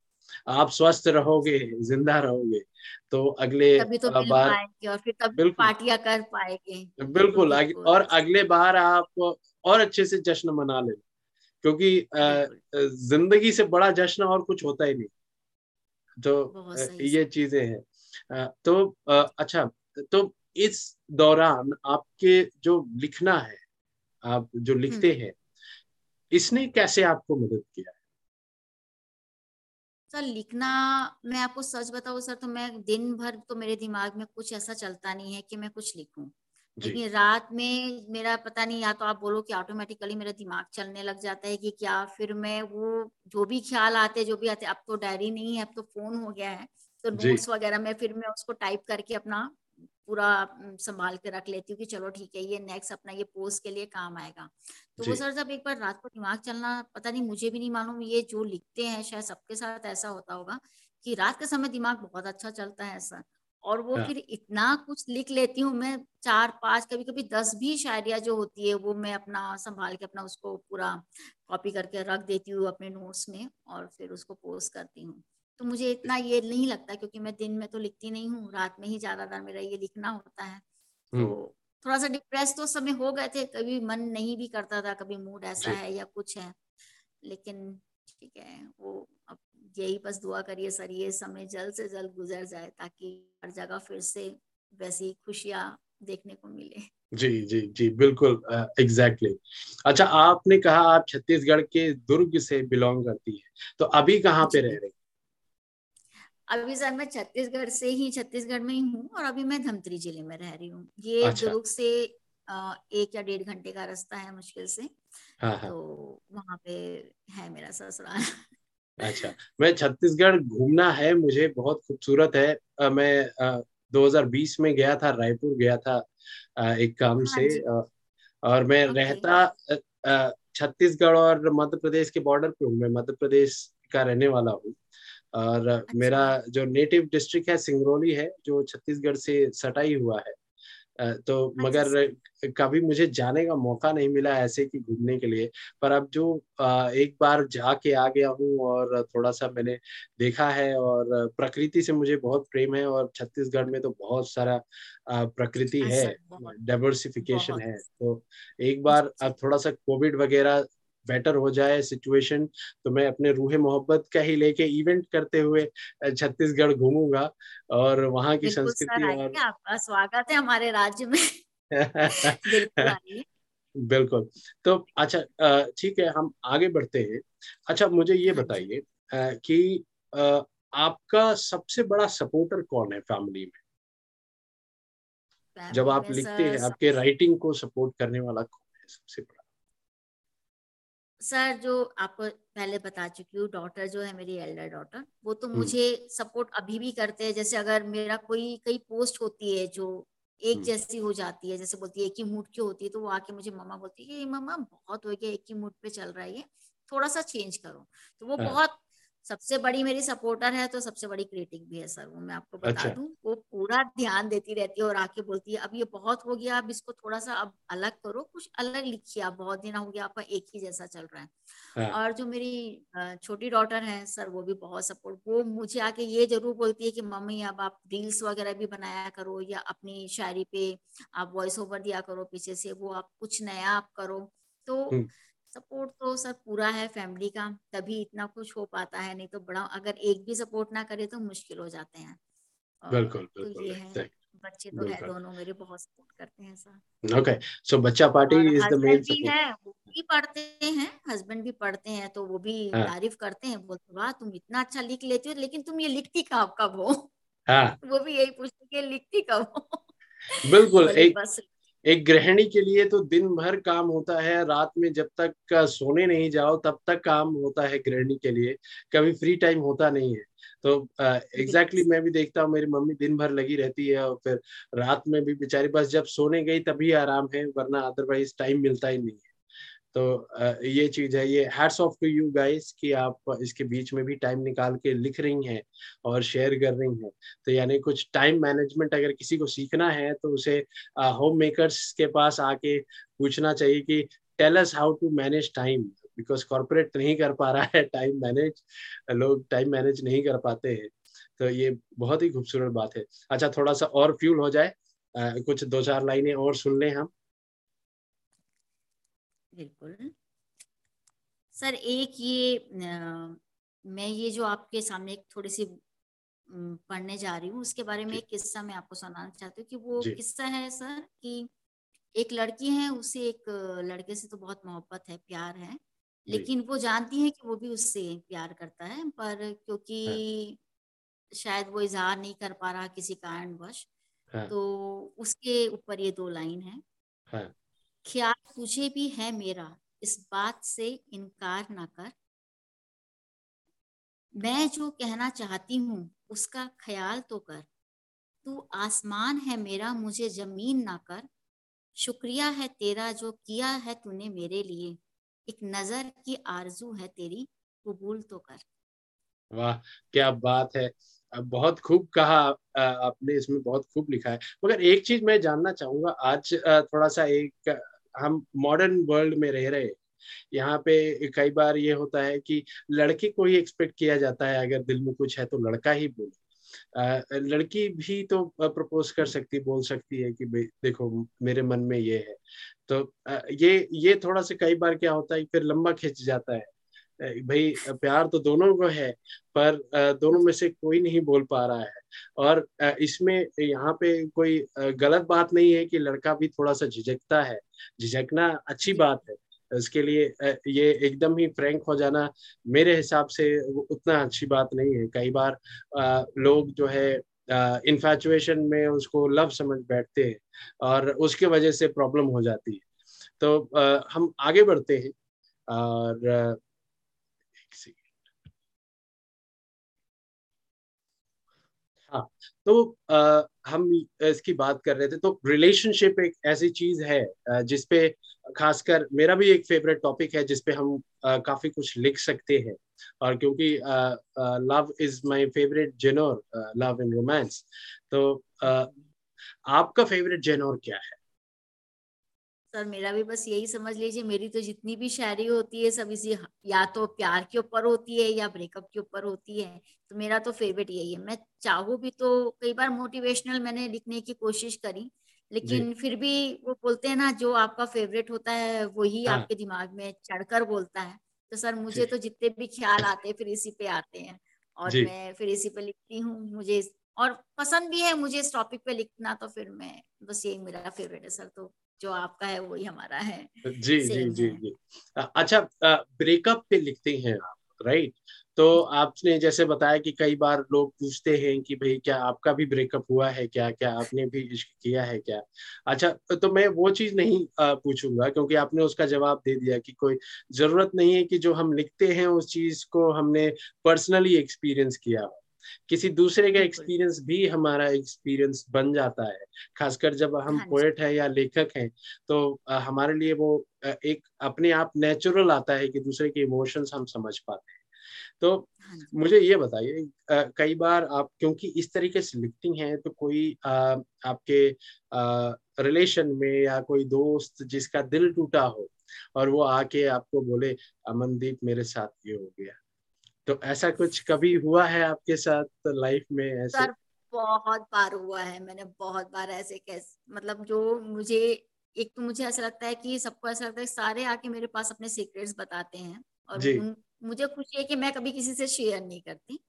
आप स्वस्थ रहोगे ज़िंदा रहोगे तो अगले तभी तो बार और फिर तब पार्टियाँ कर पाएँगे। बिल्कुल। और अगले बार आप और अच्छे से जश्न मना ले। क्योंकि ज़िंदगी से बड़ा जश्न और कुछ होता ही नहीं। तो ये चीज़ें हैं। तो अच्छा तो इस दौरान आपके जो लिखना है आप जो लिखते हम्म। हैं इसने कैसे आपको मदद किया? है सर लिखना मैं आपको सच बताऊँ सर तो मैं दिन भर तो मेरे दिमाग में कुछ ऐसा चलता नहीं है कि मैं कुछ लिखूं। लेकिन रात में मेरा पता नहीं या तो आप बोलो कि ऑटोमेटिकली मेरा दिमाग चलने लग जाता है कि क्या फिर मैं वो जो भी ख्याल आते जो भी आते अब तो डायरी नहीं है अब तो फ़ोन हो गया है तो नोट्स वगैरह में फिर मैं उसको टाइप करके अपना पूरा संभाल के रख लेती हूँ कि चलो ठीक है ये नेक्स्ट अपना ये पोस्ट के लिए काम आएगा। तो वो सर जब एक बार रात को दिमाग चलना पता नहीं मुझे भी नहीं मालूम ये जो लिखते हैं शायद सबके साथ ऐसा होता होगा कि रात के समय दिमाग बहुत अच्छा चलता है सर और वो हाँ. फिर इतना कुछ लिख लेती हूँ मैं चार पाँच कभी कभी दस भी शायरिया जो होती है वो मैं अपना संभाल के अपना उसको पूरा कॉपी करके रख देती हूँ अपने नोट्स में और फिर उसको पोस्ट करती हूँ तो मुझे इतना ये नहीं लगता क्योंकि मैं दिन में तो लिखती नहीं हूँ रात में ही ज़्यादातर मेरा ये लिखना होता है। तो थोड़ा सा डिप्रेस तो समय हो गए थे कभी मन नहीं भी करता था कभी मूड ऐसा है या कुछ है लेकिन ठीक है वो अब यही बस दुआ करिए सर ये समय जल्द से जल्द गुजर जाए ताकि हर जगह फिर से वैसी खुशियाँ देखने को मिले जी जी जी बिल्कुल एग्जैक्टली exactly. अच्छा आपने कहा आप छत्तीसगढ़ के दुर्ग से बिलोंग करती है तो अभी कहाँ पे रह रही अभी सर मैं छत्तीसगढ़ से ही छत्तीसगढ़ में ही हूँ और अभी मैं धमतरी ज़िले में रह रही हूँ ये अच्छा। दुर्ग से एक या डेढ़ घंटे का रास्ता है मुश्किल से। हाँ, हाँ. तो वहाँ पे है मेरा ससुराल। अच्छा मैं छत्तीसगढ़ घूमना है मुझे बहुत खूबसूरत है। मैं आ, 2020 में गया था रायपुर गया था एक काम हाँ से और मैं रहता छत्तीसगढ़ और मध्य प्रदेश के बॉर्डर पे हूँ मैं मध्य प्रदेश का रहने वाला हूँ। और अच्छा। मेरा जो नेटिव डिस्ट्रिक्ट है सिंगरौली है जो छत्तीसगढ़ से सटाई हुआ है। तो अच्छा, मगर कभी मुझे जाने का मौका नहीं मिला ऐसे कि घूमने के लिए पर अब जो एक बार जाके आ गया हूँ और थोड़ा सा मैंने देखा है और प्रकृति से मुझे बहुत प्रेम है और छत्तीसगढ़ में तो बहुत सारा प्रकृति है डाइवर्सिफिकेशन है। तो एक बार अब थोड़ा सा कोविड वगैरह बेटर हो जाए सिचुएशन तो मैं अपने रूहे मोहब्बत का ही लेके इवेंट करते हुए छत्तीसगढ़ घूमूँगा और वहाँ की संस्कृति और आपका स्वागत है हमारे राज्य में। बिल्कुल तो अच्छा ठीक है हम आगे बढ़ते हैं। अच्छा मुझे ये हाँ बताइए कि आपका सबसे बड़ा सपोर्टर कौन है फैमिली में? जब आप लिखते हैं आपके राइटिंग को सपोर्ट करने वाला कौन है सबसे बड़ा? सर जो आप पहले बता चुकी हूँ डॉटर जो है मेरी एल्डर डॉटर वो तो हम्म। मुझे सपोर्ट अभी भी करते हैं जैसे अगर मेरा कोई कई पोस्ट होती है जो एक हम्म। जैसी हो जाती है जैसे बोलती है एक ही मूड की होती है तो वो आके मुझे मम्मा बोलती है मम्मा बहुत हो गया एक ही मूड पे चल रहा है ये थोड़ा सा चेंज करो तो वो हाँ। बहुत सबसे बड़ी मेरी सपोर्टर है तो सबसे बड़ी क्रिटिक भी है सर वो मैं आपको बता अच्छा। दूँ वो पूरा ध्यान देती रहती है और आके बोलती है अब ये बहुत हो गया अब इसको थोड़ा सा अब अलग करो कुछ अलग लिखिए आप बहुत दिन हो गया आपका एक ही जैसा चल रहा है हाँ। और जो मेरी छोटी डॉटर है सर वो भी बहुत सपोर्ट वो मुझे आके ये ज़रूर बोलती है कि मम्मी अब आप रील्स वगैरह भी बनाया करो या अपनी शायरी पे आप वॉइस ओवर दिया करो पीछे से वो आप कुछ नया आप करो तो हम्म। सपोर्ट तो सर पूरा है फैमिली का तभी इतना कुछ हो पाता है नहीं तो बड़ा अगर एक भी सपोर्ट ना करे तो मुश्किल हो जाते हैं। बिल्कुल तो बिल्कुल ये है बच्चे तो है दोनों मेरे बहुत सपोर्ट करते हैं सर ओके सो बच्चा party is the main support है वो भी पढ़ते हैं हस्बैंड भी पढ़ते हैं तो वो भी हाँ. तारीफ़ करते हैं बोलते वाह तुम इतना अच्छा लिख लेती हो लेकिन तुम ये लिखती कब कब हो हाँ. वो भी यही पूछते कि लिखती कब हो? बिल्कुल एक बस एक गृहिणी के लिए तो दिन भर काम होता है, रात में जब तक सोने नहीं जाओ, तब तक काम होता है गृहिणी के लिए, कभी फ्री टाइम होता नहीं है। तो एग्जैक्टली exactly मैं भी देखता हूँ, मेरी मम्मी दिन भर लगी रहती है और फिर रात में भी बेचारी बस जब सोने गई तभी आराम है, वरना अदरवाइज़ टाइम मिलता ही नहीं है। तो ये चीज़ है ये hats off to you guys कि आप इसके बीच में भी टाइम निकाल के लिख रही हैं और शेयर कर रही हैं। तो यानी कुछ टाइम मैनेजमेंट अगर किसी को सीखना है तो उसे होम मेकर्स के पास आके पूछना चाहिए कि tell us how to manage time because corporate नहीं कर पा रहा है टाइम मैनेज लोग टाइम मैनेज नहीं कर पाते हैं। तो ये बहुत ही खूबसूरत बात है। अच्छा थोड़ा सा और फ्यूल हो जाए। आ, कुछ दो चार लाइनें और सुन लें हम। बिल्कुल सर एक ये आ, मैं ये जो आपके सामने एक थोड़ी सी पढ़ने जा रही हूँ उसके बारे में एक किस्सा मैं आपको सुनाना चाहती हूँ कि वो किस्सा है सर कि एक लड़की है उसे एक लड़के से तो बहुत मोहब्बत है प्यार है लेकिन वो जानती है कि वो भी उससे प्यार करता है पर हाँ। क्योंकि शायद वो इजहार नहीं कर पा रहा किसी कारणवश हाँ। तो उसके ऊपर ये दो लाइन है हाँ। ख्याल तुझे भी है मेरा? इस बात से इनकार ना कर। मैं जो कहना चाहती हूँ, उसका ख्याल तो कर। तू आसमान है मेरा, मुझे ज़मीन ना कर। शुक्रिया है तेरा जो किया है तूने मेरे लिए। एक नज़र की आरज़ू है तेरी, कबूल तो कर। वाह, क्या बात है। बहुत खूब कहा आपने इसमें बहुत खूब लिखा है। मगर एक चीज़ मैं जानना चाहूँगा, आज थोड़ा सा एक हम मॉडर्न वर्ल्ड में रह रहे हैं, यहाँ पे कई बार ये होता है कि लड़के को ही एक्सपेक्ट किया जाता है, अगर दिल में कुछ है तो लड़का ही बोले। लड़की भी तो प्रपोज कर सकती, बोल सकती है कि देखो, मेरे मन में ये है। तो ये ये थोड़ा सा कई बार क्या होता है, फिर लंबा खिंच जाता है। भाई प्यार तो दोनों को है पर दोनों में से कोई नहीं बोल पा रहा है। और इसमें यहाँ पे कोई गलत बात नहीं है कि लड़का भी थोड़ा सा झिझकता है। झिझकना अच्छी बात है। इसके लिए ये एकदम ही फ्रैंक हो जाना मेरे हिसाब से उतना अच्छी बात नहीं है। कई बार लोग जो है इन्फेचुएशन में उसको लव समझ बैठते हैं और उसके वजह से प्रॉब्लम हो जाती है। तो हम आगे बढ़ते हैं और हाँ तो आ, हम इसकी बात कर रहे थे तो रिलेशनशिप एक ऐसी चीज़ है जिसपे खासकर मेरा भी एक फेवरेट टॉपिक है जिसपे हम आ, काफ़ी कुछ लिख सकते हैं। और क्योंकि love is my favourite genre love in romance तो आ, आपका फेवरेट जेनोर क्या है? सर मेरा भी बस यही समझ लीजिए मेरी तो जितनी भी शायरी होती है सब इसी या तो प्यार के ऊपर होती है या ब्रेकअप के ऊपर होती है तो मेरा तो फेवरेट यही है। मैं चाहूँ भी तो कई बार मोटिवेशनल मैंने लिखने की कोशिश करी लेकिन फिर भी वो बोलते हैं ना जो आपका फेवरेट होता है वही हाँ. आपके दिमाग में चढ़कर बोलता है। तो सर मुझे तो जितने भी ख्याल आते हैं फिर इसी पे आते हैं और मैं फिर इसी पे लिखती हूँ मुझे और पसंद भी है मुझे इस टॉपिक पे लिखना तो फिर मैं बस यही मेरा फेवरेट है सर तो जो आपका है वही हमारा है। जी जी जी जी। अच्छा ब्रेकअप पे लिखते हैं आप राइट तो आपने जैसे बताया कि कई बार लोग पूछते हैं कि भाई क्या आपका भी ब्रेकअप हुआ है क्या? क्या आपने भी इश्क किया है क्या? अच्छा तो मैं वो चीज़ नहीं पूछूँगा क्योंकि आपने उसका जवाब दे दिया कि कोई ज़रूरत नहीं है कि जो हम लिखते हैं उस चीज़ को हमने पर्सनली एक्सपीरियंस किया हो। किसी दूसरे का एक्सपीरियंस भी हमारा एक्सपीरियंस बन जाता है। खासकर जब हम हाँ पोएट है या लेखक हैं तो हमारे लिए वो एक अपने आप नेचुरल आता है कि दूसरे के इमोशंस हम समझ पाते हैं। तो हाँ मुझे ये बताइए कई बार आप क्योंकि इस तरीके से लिखती हैं तो कोई आ, आपके रिलेशन में या कोई दोस्त जिसका दिल टूटा हो और वो आके आपको बोले अमनदीप मेरे साथ ये हो गया। तो ऐसा कुछ कभी हुआ है आपके साथ लाइफ में ऐसे? सर बहुत बार हुआ है मैंने बहुत बार ऐसे कैसे मतलब जो मुझे एक तो मुझे ऐसा लगता है कि सबको ऐसा लगता है सारे आके मेरे पास अपने सीक्रेट्स बताते हैं और उन, मुझे खुशी है कि मैं कभी किसी से शेयर नहीं करती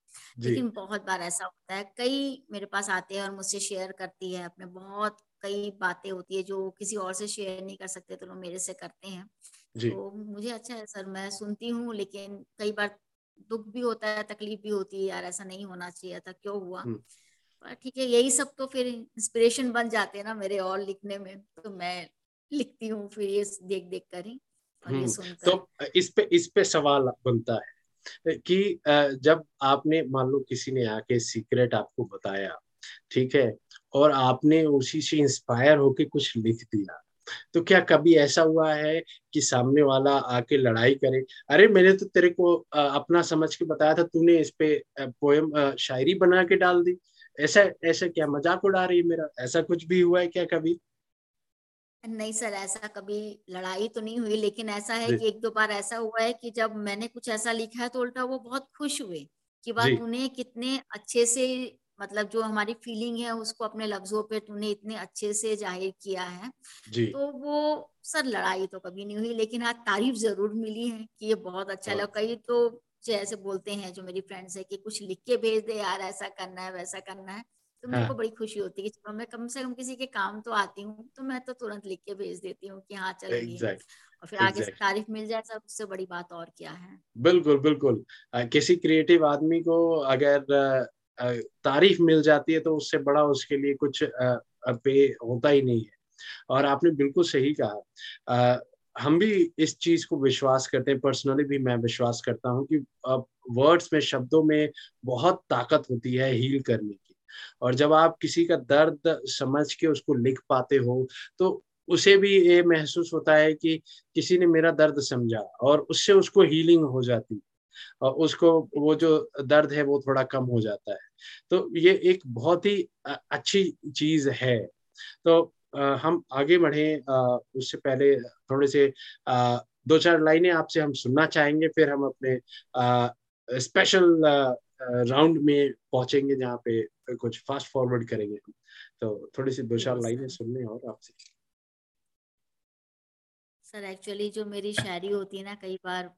लेकिन बहुत बार ऐसा होता है। कई मेरे पास आते हैं और मुझसे शेयर करती है अपने बहुत कई बातें होती है जो किसी और से शेयर नहीं कर सकते तो लोग मेरे से करते हैं। तो मुझे अच्छा है सर मैं सुनती हूँ लेकिन कई बार दुख भी होता है तकलीफ़ भी होती है यार ऐसा नहीं होना चाहिए था क्यों हुआ हम्म। पर ठीक है यही सब तो फिर इंस्पिरेशन बन जाते हैं ना मेरे और लिखने में तो मैं लिखती हूँ फिर ये देख देख कर ही और ये हम्म। सुनकर तो इस पे इस पे सवाल बनता है कि जब आपने मान लो किसी ने आके सीक्रेट आपको बताया ठीक है और आपने उसी से इंस्पायर होके कुछ लिख दिया तो क्या कभी ऐसा हुआ है कि सामने वाला आके लड़ाई करे? अरे मैंने तो तेरे को अपना समझ के बताया था तूने इस पे पोएम शायरी बना के डाल दी। ऐसा ऐसा क्या मज़ाक उड़ा रही है मेरा? ऐसा कुछ भी हुआ है क्या कभी? नहीं सर ऐसा कभी लड़ाई तो नहीं हुई लेकिन ऐसा है कि एक दो बार ऐसा हुआ है कि जब मैंने कुछ ऐसा लिखा है तो उल्टा वो बहुत खुश हुए कि बात उन्हें कितने अच्छे से मतलब जो हमारी फीलिंग है उसको अपने लफ्जों पे तूने इतने अच्छे से ज़ाहिर किया है जी. तो वो सर लड़ाई तो कभी नहीं हुई लेकिन हाँ तारीफ़ ज़रूर मिली है कि ये बहुत अच्छा लगा कई तो जैसे बोलते हैं जो मेरी फ्रेंड्स है कि कुछ लिख के भेज दे यार ऐसा करना है वैसा करना है तो मेरे हाँ. को बड़ी खुशी होती है चलो मैं कम से कम किसी के काम तो आती हूँ तो मैं तो तुरंत लिख के भेज देती हूँ कि हाँ चलो exactly. और फिर आगे से तारीफ़ मिल जाए सब उससे बड़ी बात और क्या है बिल्कुल बिल्कुल किसी क्रिएटिव आदमी को अगर तारीफ़ मिल जाती है तो उससे बड़ा उसके लिए कुछ पे होता ही नहीं है। और आपने बिल्कुल सही कहा। हम भी इस चीज़ को विश्वास करते हैं। पर्सनली भी मैं विश्वास करता हूँ कि वर्ड्स में, शब्दों में बहुत ताकत होती है हील करने की। और जब आप किसी का दर्द समझ के उसको लिख पाते हो तो उसे भी ये महसूस होता है कि किसी ने मेरा दर्द समझा और उससे उसको हीलिंग हो जाती और उसको, वो जो दर्द है वो थोड़ा कम हो जाता है। तो ये एक बहुत ही अच्छी चीज़ है। तो हम आगे बढ़े उससे पहले थोड़े से दो चार लाइनें आपसे हम सुनना चाहेंगे फिर हम अपने स्पेशल राउंड में पहुँचेंगे जहाँ पे कुछ फास्ट फॉरवर्ड करेंगे। हम तो थोड़ी सी दो चार लाइनें सुनने और आपसे। सर एक्चुअली जो मेरी शायरी होती है ना कई बार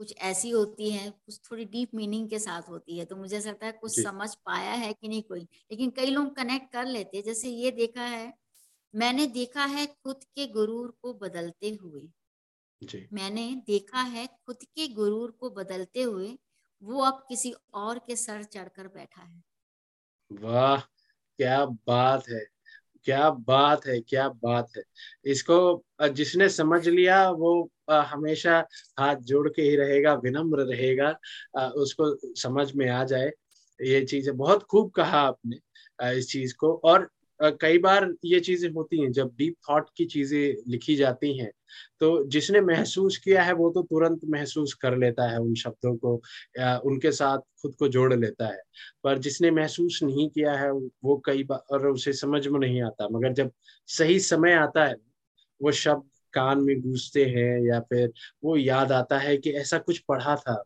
कुछ ऐसी होती है कुछ थोड़ी डीप मीनिंग के साथ होती है तो मुझे ऐसा लगता है कुछ समझ पाया है कि नहीं कोई। लेकिन कई लोग कनेक्ट कर लेते हैं जैसे ये देखा है मैंने देखा है खुद के गुरूर को बदलते हुए। जी। मैंने देखा है खुद के गुरूर को बदलते हुए वो अब किसी और के सर चढ़कर बैठा है। वाह! क्या बात है क्या बात है क्या बात है। इसको जिसने समझ लिया वो हमेशा हाथ जोड़ के ही रहेगा, विनम्र रहेगा। उसको समझ में आ जाए। ये चीज़ बहुत खूब कहा आपने इस चीज़ को। और कई बार ये चीज़ें होती हैं, जब डीप थॉट की चीज़ें लिखी जाती हैं तो जिसने महसूस किया है, वो तो तुरंत महसूस कर लेता है उन शब्दों को, या उनके साथ खुद को जोड़ लेता है। पर जिसने महसूस नहीं किया है, वो कई बार, और उसे समझ में नहीं आता। मगर जब सही समय आता है, वो शब्द कान में गूंजते हैं या फिर वो याद आता है कि ऐसा कुछ पढ़ा था।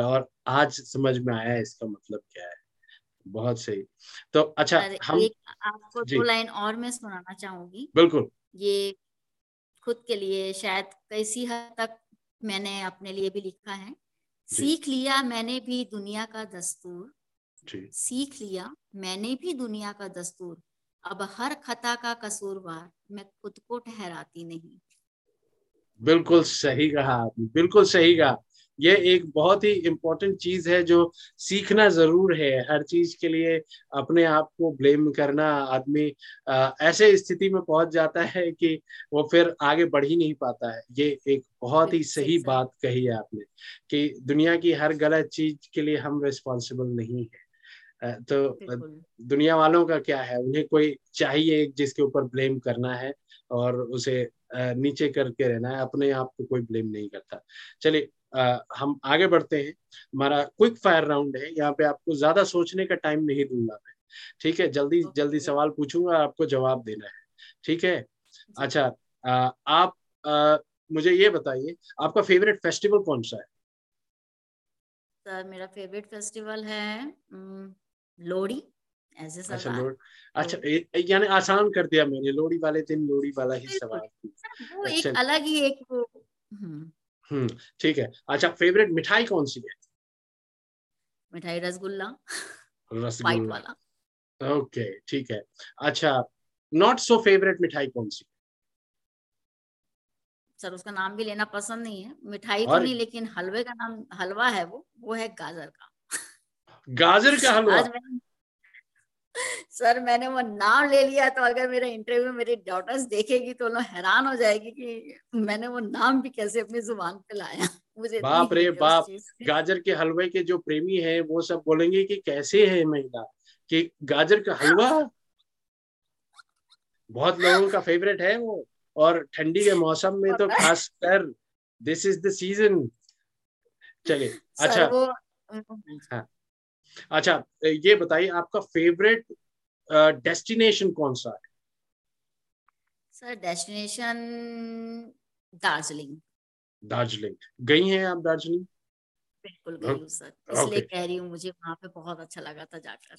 और आज समझ में आया इसका मतलब क्या है। बहुत सही। तो अच्छा हम एक आपको दो लाइन और मैं सुनाना चाहूँगी। बिल्कुल। ये खुद के लिए शायद कैसी हद तक मैंने अपने लिए भी लिखा है। सीख लिया मैंने भी दुनिया का दस्तूर। जी। सीख लिया मैंने भी दुनिया का दस्तूर। अब हर खता का कसूरवार। मैं खुद को ठहराती नहीं। बिल्कुल सही कहा आपने बिल्कुल सही कहा। ये एक बहुत ही इम्पोर्टेंट चीज़ है जो सीखना ज़रूर है हर चीज़ के लिए अपने आप को ब्लेम करना। आदमी ऐसे स्थिति में पहुँच जाता है कि वो फिर आगे बढ़ ही नहीं पाता है। ये एक बहुत ही सही बात कही है आपने कि दुनिया की हर गलत चीज़ के लिए हम रिस्पॉन्सिबल नहीं है। तो दुनिया वालों का क्या है? उन्हें कोई चाहिए जिसके ऊपर ब्लेम करना है और उसे नीचे करके रहना है अपने आप को कोई ब्लेम नहीं करता। चलिए हम आगे बढ़ते हैं। हमारा क्विक फायर राउंड है। यहाँ पे आपको ज़्यादा सोचने का टाइम नहीं दूँगा मैं। ठीक है? जल्दी जल्दी सवाल पूछूँगा आपको जवाब देना है। ठीक है? अच्छा आ, आप आ, मुझे ये बताइए आपका फेवरेट फेस्टिवल कौन सा है? सर मेरा फेवरेट फेस्टिवल है लोहड़ी ऐसे अच्छा लोहड़ी। अच्छा यानी आसान कर दिया मैंने लोहड़ी वाले दिन लोहड़ी वाला ही सवाल। वो अच्छा, एक। अलग ही एक हम्म। हम्म ठीक है। अच्छा फेवरेट मिठाई कौन सी है? मिठाई रसगुल्ला रसगुल्ला। वाला। ओके ठीक है। अच्छा नॉट सो फेवरेट मिठाई कौन सी सर उसका नाम भी लेना पसंद नहीं है। मिठाई तो नहीं लेकिन हलवे का नाम हलवा है वो वो है गाजर का। गाजर का हलवा। सर मैंने वो नाम ले लिया तो अगर मेरा इंटरव्यू मेरी डॉटर्स देखेगी तो लोग हैरान हो जाएगी कि मैंने वो नाम भी कैसे अपनी ज़ुबान पे लाया। मुझे बाप रे बाप। गाजर के हलवे के जो प्रेमी है वो सब बोलेंगे कि कैसे है महिला? कि गाजर का हलवा? बहुत लोगों का फेवरेट है वो। और ठंडी के मौसम में तो खास कर दिस इज़ द सीज़न चलिए अच्छा। हाँ। अच्छा ये बताइए आपका फेवरेट डेस्टिनेशन कौन सा है? Sir destination Darjeeling. दार्जिलिंग। गई हैं आप दार्जिलिंग? बिल्कुल गई हूँ सर इसलिए okay. कह रही हूँ मुझे वहाँ पे बहुत अच्छा लगा था जाकर।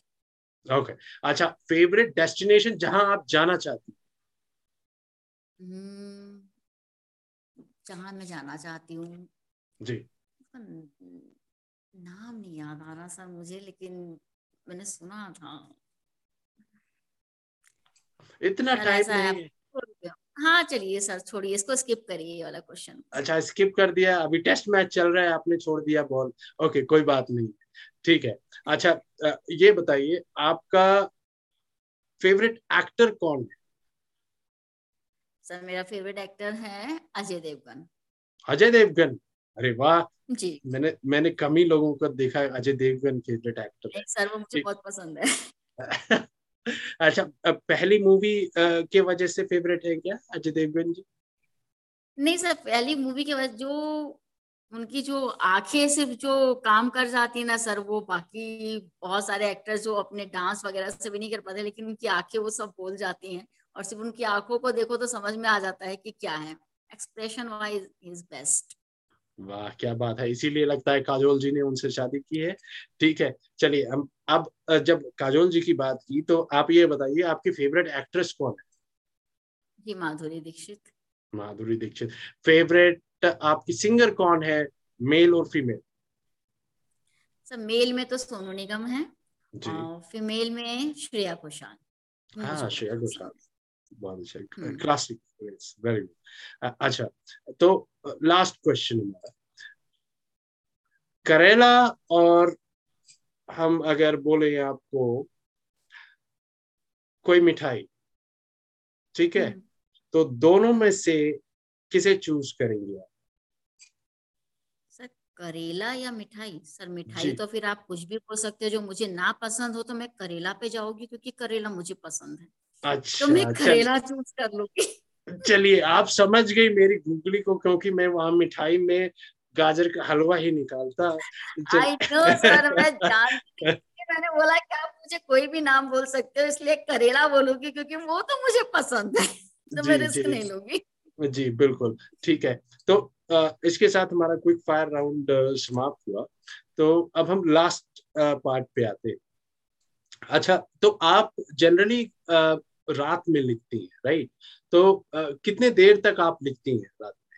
ओके. अच्छा फेवरेट डेस्टिनेशन जहाँ आप जाना चाहती हम्म, जहाँ मैं जाना चाहती हूँ। जी। नाम नहीं याद आ रहा सर मुझे लेकिन मैंने सुना था। इतना टाइम नहीं हाँ। चलिए सर छोड़िए इसको स्किप करिए ये वाला क्वेश्चन अच्छा स्किप कर दिया। अभी टेस्ट मैच चल रहा है आपने छोड़ दिया बॉल ओके कोई बात नहीं। ठीक है। अच्छा ये बताइए आपका फेवरेट एक्टर कौन है? सर मेरा फेवरेट एक्टर है अजय देवगन। अजय देवगन। अरे वाह जी। मैंने मैंने कम ही लोगों को देखा Ajay Devgan favourite actor sir वो मुझे बहुत पसंद है। अच्छा पहली मूवी के वजह से फेवरेट है क्या अजय देवगन जी? नहीं सर पहली मूवी के वजह जो उनकी जो आँखें सिर्फ़ जो काम कर जाती है ना सर वो बाकी बहुत सारे एक्टर्स जो अपने डांस वगैरह से भी नहीं कर पाते लेकिन उनकी आँखें वो सब बोल जाती हैं। और सिर्फ़ उनकी आँखों को देखो तो समझ में आ जाता है कि क्या है। एक्सप्रेशन वाइज इज़ बेस्ट वाह क्या बात है। इसीलिए लगता है काजोल जी ने उनसे शादी की है। ठीक है चलिए हम अब जब काजोल जी की बात की तो आप ये बताइए आपकी फेवरेट एक्ट्रेस कौन है? जी माधुरी दीक्षित। माधुरी दीक्षित। फेवरेट आपकी सिंगर कौन है मेल और फीमेल? सर मेल में तो सोनू निगम है और फीमेल में श्रेया घोषाल। हाँ श्रेया घोषाल। बहुत अच्छा क्लासिक वेरी गुड अच्छा तो लास्ट क्वेश्चन हमारा। करेला और हम अगर बोले आपको कोई मिठाई ठीक है? हम्म। तो दोनों में से किसे चूज़ करेंगे आप? सर करेला या मिठाई? सर मिठाई तो फिर आप कुछ भी बोल सकते हो जो मुझे ना पसंद हो तो मैं करेला पे जाऊँगी क्योंकि करेला मुझे पसंद है। अच्छा तो मैं करेला चूज़ कर लूँगी। चलिए आप समझ गई मेरी गुगली को क्योंकि मैं वहाँ मिठाई में गाजर का हलवा ही निकालता। आई नो सर मैं जानती मैंने बोला कि आप मुझे कोई भी नाम बोल सकते हो इसलिए करेला बोलूँगी क्योंकि वो तो मुझे पसंद है तो मैं रिस्क नहीं लूँगी। जी बिल्कुल ठीक है। तो आ, इसके साथ हमारा क्विक फायर राउंड समाप्त हुआ। तो अब हम लास्ट पार्ट पे आते हैं। अच्छा तो आप जनरली रात में लिखती हैं राइट तो आ, कितने देर तक आप लिखती हैं रात में?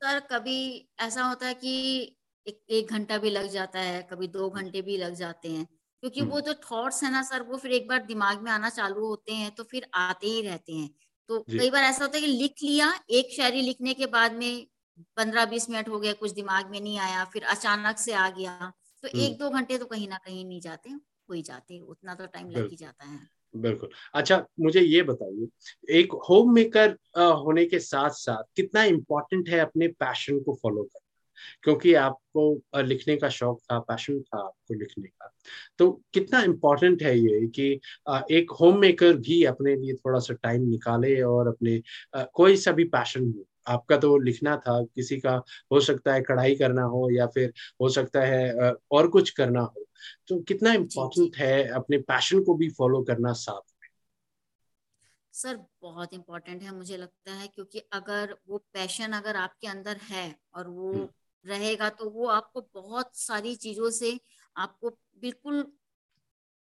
सर कभी ऐसा होता है कि एक एक घंटा भी लग जाता है कभी दो घंटे भी लग जाते हैं क्योंकि वो जो थॉट्स है ना सर वो फिर एक बार दिमाग में आना चालू होते हैं तो फिर आते ही रहते हैं। तो कई बार ऐसा होता है कि लिख लिया एक शायरी लिखने के बाद में पंद्रह बीस मिनट हो गया कुछ दिमाग में नहीं आया फिर अचानक से आ गया तो एक दो घंटे तो कहीं ना कहीं नहीं जाते हो ही जाते उतना तो टाइम लग ही जाता है। बिल्कुल। अच्छा मुझे ये बताइए, एक होम मेकर होने के साथ साथ कितना इम्पोर्टेंट है अपने पैशन को फॉलो करना? क्योंकि आपको लिखने का शौक था पैशन था आपको लिखने का। तो कितना इम्पोर्टेंट है ये कि एक होम मेकर भी अपने लिए थोड़ा सा टाइम निकाले और अपने कोई सा भी पैशन हो आपका तो लिखना था किसी का हो सकता है कढ़ाई करना हो या फिर हो सकता है और कुछ करना हो तो कितना इम्पोर्टेंट है अपने पैशन को भी फॉलो करना साथ में सर बहुत इम्पोर्टेंट है मुझे लगता है क्योंकि अगर वो पैशन अगर आपके अंदर है और वो हम्म। रहेगा तो वो आपको बहुत सारी चीज़ों से आपको बिल्कुल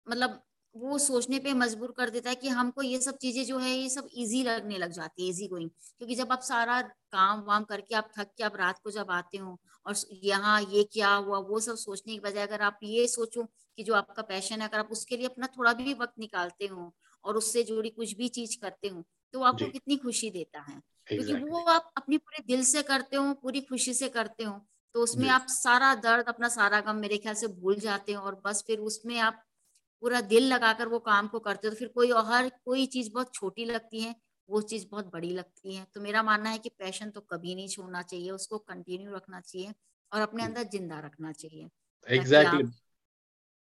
मतलब वो सोचने पे मजबूर कर देता है कि हमको ये सब चीज़ें जो है ये सब इजी लगने लग जाती है इजी गोइंग क्योंकि जब आप सारा काम वाम करके आप थक के आप रात को जब आते हो और यहाँ ये क्या हुआ वो सब सोचने की बजाय अगर आप ये सोचो कि जो आपका पैशन है अगर आप उसके लिए अपना थोड़ा भी वक्त निकालते हो और उससे जुड़ी कुछ भी चीज़ करते हो तो आपको कितनी खुशी देता है। क्योंकि वो आप अपने पूरे दिल से करते हो पूरी खुशी से करते हो तो उसमें आप सारा दर्द अपना सारा गम मेरे ख्याल से भूल जाते हो और बस फिर उसमें आप पूरा दिल लगाकर वो काम को करते हो तो फिर कोई हर कोई चीज़ बहुत छोटी लगती है वो चीज़ बहुत बड़ी लगती है। तो मेरा मानना है कि पैशन तो कभी नहीं छोड़ना चाहिए उसको कंटिन्यू रखना चाहिए और अपने अंदर ज़िंदा रखना चाहिए। Exactly exactly.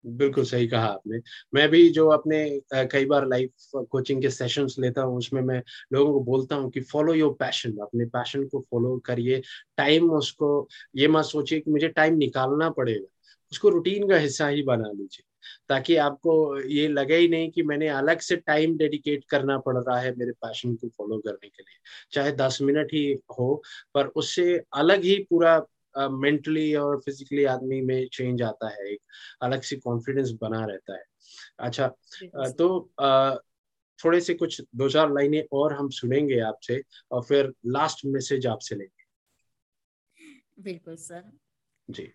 बिल्कुल सही कहा आपने। मैं भी जो अपने कई बार लाइफ कोचिंग के सेशंस लेता हूँ उसमें मैं लोगों को बोलता हूँ कि फॉलो योर पैशन अपने पैशन को फॉलो करिए। टाइम उसको ये मत सोचिए कि मुझे टाइम निकालना पड़ेगा उसको रूटीन का हिस्सा ही बना लीजिए। ताकि आपको ये लगे ही नहीं कि मैंने अलग से टाइम डेडिकेट करना पड़ रहा है मेरे पैशन को फॉलो करने के लिए। चाहे दस मिनट ही हो पर उससे अलग ही पूरा मेंटली uh, और फिजिकली आदमी में चेंज आता है एक अलग सी कॉन्फिडेंस बना रहता है। अच्छा तो uh, थोड़े से कुछ दो चार लाइनें और हम सुनेंगे आपसे और फिर लास्ट मैसेज आपसे लेंगे। बिल्कुल सर जी।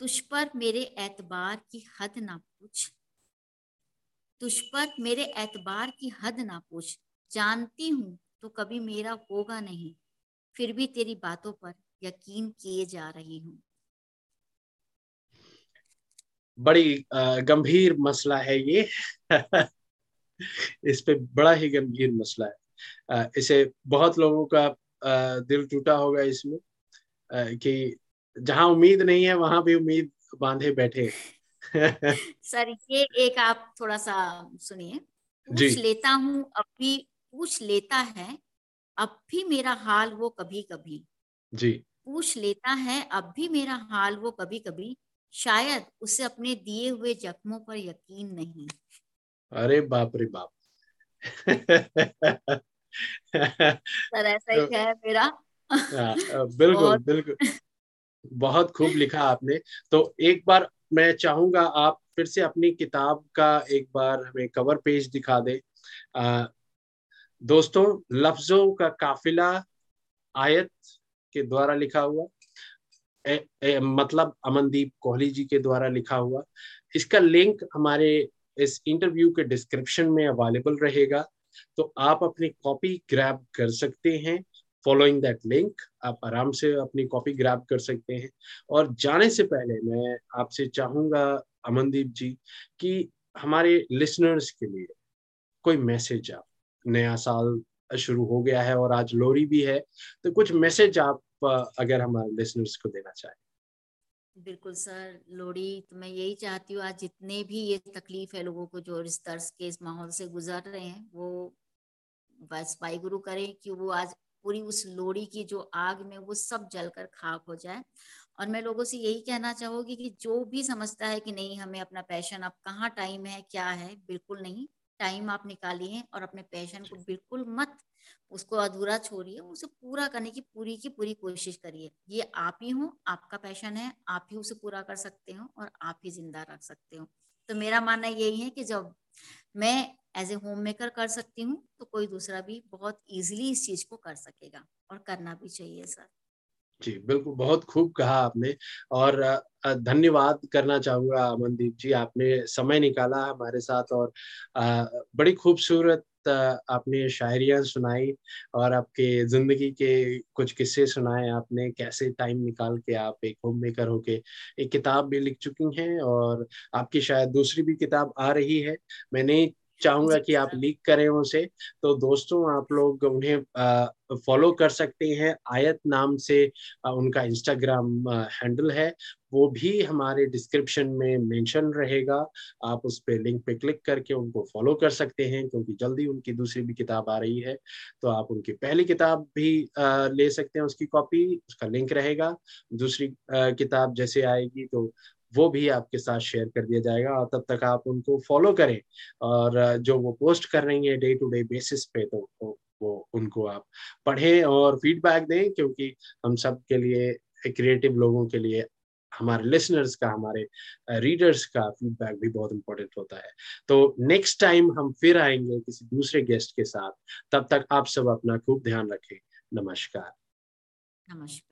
तुझ पर मेरे एतबार की हद ना पूछ। तुझ पर मेरे एतबार की हद ना पूछ। जानती हूँ तो कभी मेरा होगा नहीं, फिर भी तेरी बातों पर यकीन किए जा रही हूँ। बड़ी गंभीर मसला है ये। इस पे बड़ा ही गंभीर मसला है। इसे बहुत लोगों का दिल टूटा होगा इसमें कि जहाँ उम्मीद नहीं है वहाँ भी उम्मीद बांधे बैठे। सर ये एक आप थोड़ा सा सुनिए। पूछ लेता हूँ अब भी पूछ लेता है अब भी मेरा हाल वो कभी कभी जी। पूछ लेता है अब भी मेरा हाल वो कभी कभी शायद उसे अपने दिए हुए जख्मों पर यकीन नहीं। अरे बाप रे बाप। सर ऐसा ही है मेरा। हाँ, बिल्कुल बिल्कुल। बहुत खूब लिखा आपने। तो एक बार मैं चाहूँगा आप फिर से अपनी किताब का एक बार हमें कवर पेज दिखा दे। आ, दोस्तों लफ्जों का काफिला आयत के द्वारा लिखा हुआ ए, ए, मतलब अमनदीप कोहली जी के द्वारा लिखा हुआ। इसका लिंक हमारे इस इंटरव्यू के डिस्क्रिप्शन में अवेलेबल रहेगा। तो आप अपनी कॉपी ग्रैब कर सकते हैं। फॉलोइंग दैट लिंक आप आराम से अपनी कॉपी ग्रैब कर सकते हैं। और जाने से पहले मैं आपसे चाहूँगा, अमनदीप जी, कि हमारे लिसनर्स के लिए कोई मैसेज आप, नया साल शुरू हो गया है और आज लोरी भी है तो कुछ मैसेज आप अगर हमारे लिसनर्स को देना चाहें। बिल्कुल सर लोड़ी तो मैं यही चाहती हूँ, आज जितने भी ये तकलीफ़ है लोगों को जो इस तर्ज के इस माहौल से गुजर रहे हैं, वो बस भाई गुरु करें कि वो आज पूरी उस लोड़ी की जो आग में वो सब जलकर खाक हो जाए। और मैं लोगों से यही कहना चाहूँगी कि जो भी समझता है कि नहीं, हमें अपना पैशन, अब कहाँ टाइम है, क्या है, बिल्कुल नहीं। टाइम आप निकालिए और अपने पैशन को बिल्कुल मत, उसको अधूरा छोड़िए, उसे पूरा करने की पूरी की पूरी कोशिश करिए। ये आप ही हो, आपका पैशन है, आप ही उसे पूरा कर सकते हो और आप ही ज़िंदा रख सकते हो। तो मेरा मानना यही है कि जब मैं एज ए होम मेकर कर सकती हूँ तो कोई दूसरा भी बहुत इजीली इस चीज़ को कर सकेगा और करना भी चाहिए सर जी, बिल्कुल, बहुत खूब कहा आपने और धन्यवाद करना चाहूँगा अमनदीप जी, आपने समय निकाला हमारे साथ और बड़ी खूबसूरत आपने शायरियाँ सुनाई और आपके ज़िंदगी के कुछ किस्से सुनाए आपने, कैसे टाइम निकाल के आप एक होम मेकर होके एक किताब भी लिख चुकी हैं और आपकी शायद दूसरी भी किताब आ रही है। मैंने चाहूँगा कि आप लीक करें उसे। तो दोस्तों आप लोग उन्हें फॉलो कर सकते हैं। आयत नाम से उनका इंस्टाग्राम हैंडल है। वो भी हमारे डिस्क्रिप्शन में मेंशन रहेगा। आप उस पे लिंक पे क्लिक करके उनको फॉलो कर सकते हैं क्योंकि जल्दी उनकी दूसरी भी किताब आ रही है। तो आप उनकी पहली किताब भी ले सकते हैं उसकी कॉपी उसका लिंक रहेगा। दूसरी किताब जैसे आएगी तो वो भी आपके साथ शेयर कर दिया जाएगा और तब तक आप उनको फॉलो करें और जो वो पोस्ट कर रही है डे टू डे बेसिस पे तो वो, उनको आप पढ़ें और फीडबैक दें क्योंकि हम सब के लिए क्रिएटिव लोगों के लिए, हमारे लिसनर्स का, हमारे रीडर्स का फीडबैक भी बहुत इंपॉर्टेंट होता है। तो नेक्स्ट टाइम हम फिर आएँगे किसी दूसरे गेस्ट के साथ, तब तक आप सब अपना खूब ध्यान रखें। नमस्कार। नमस्कार।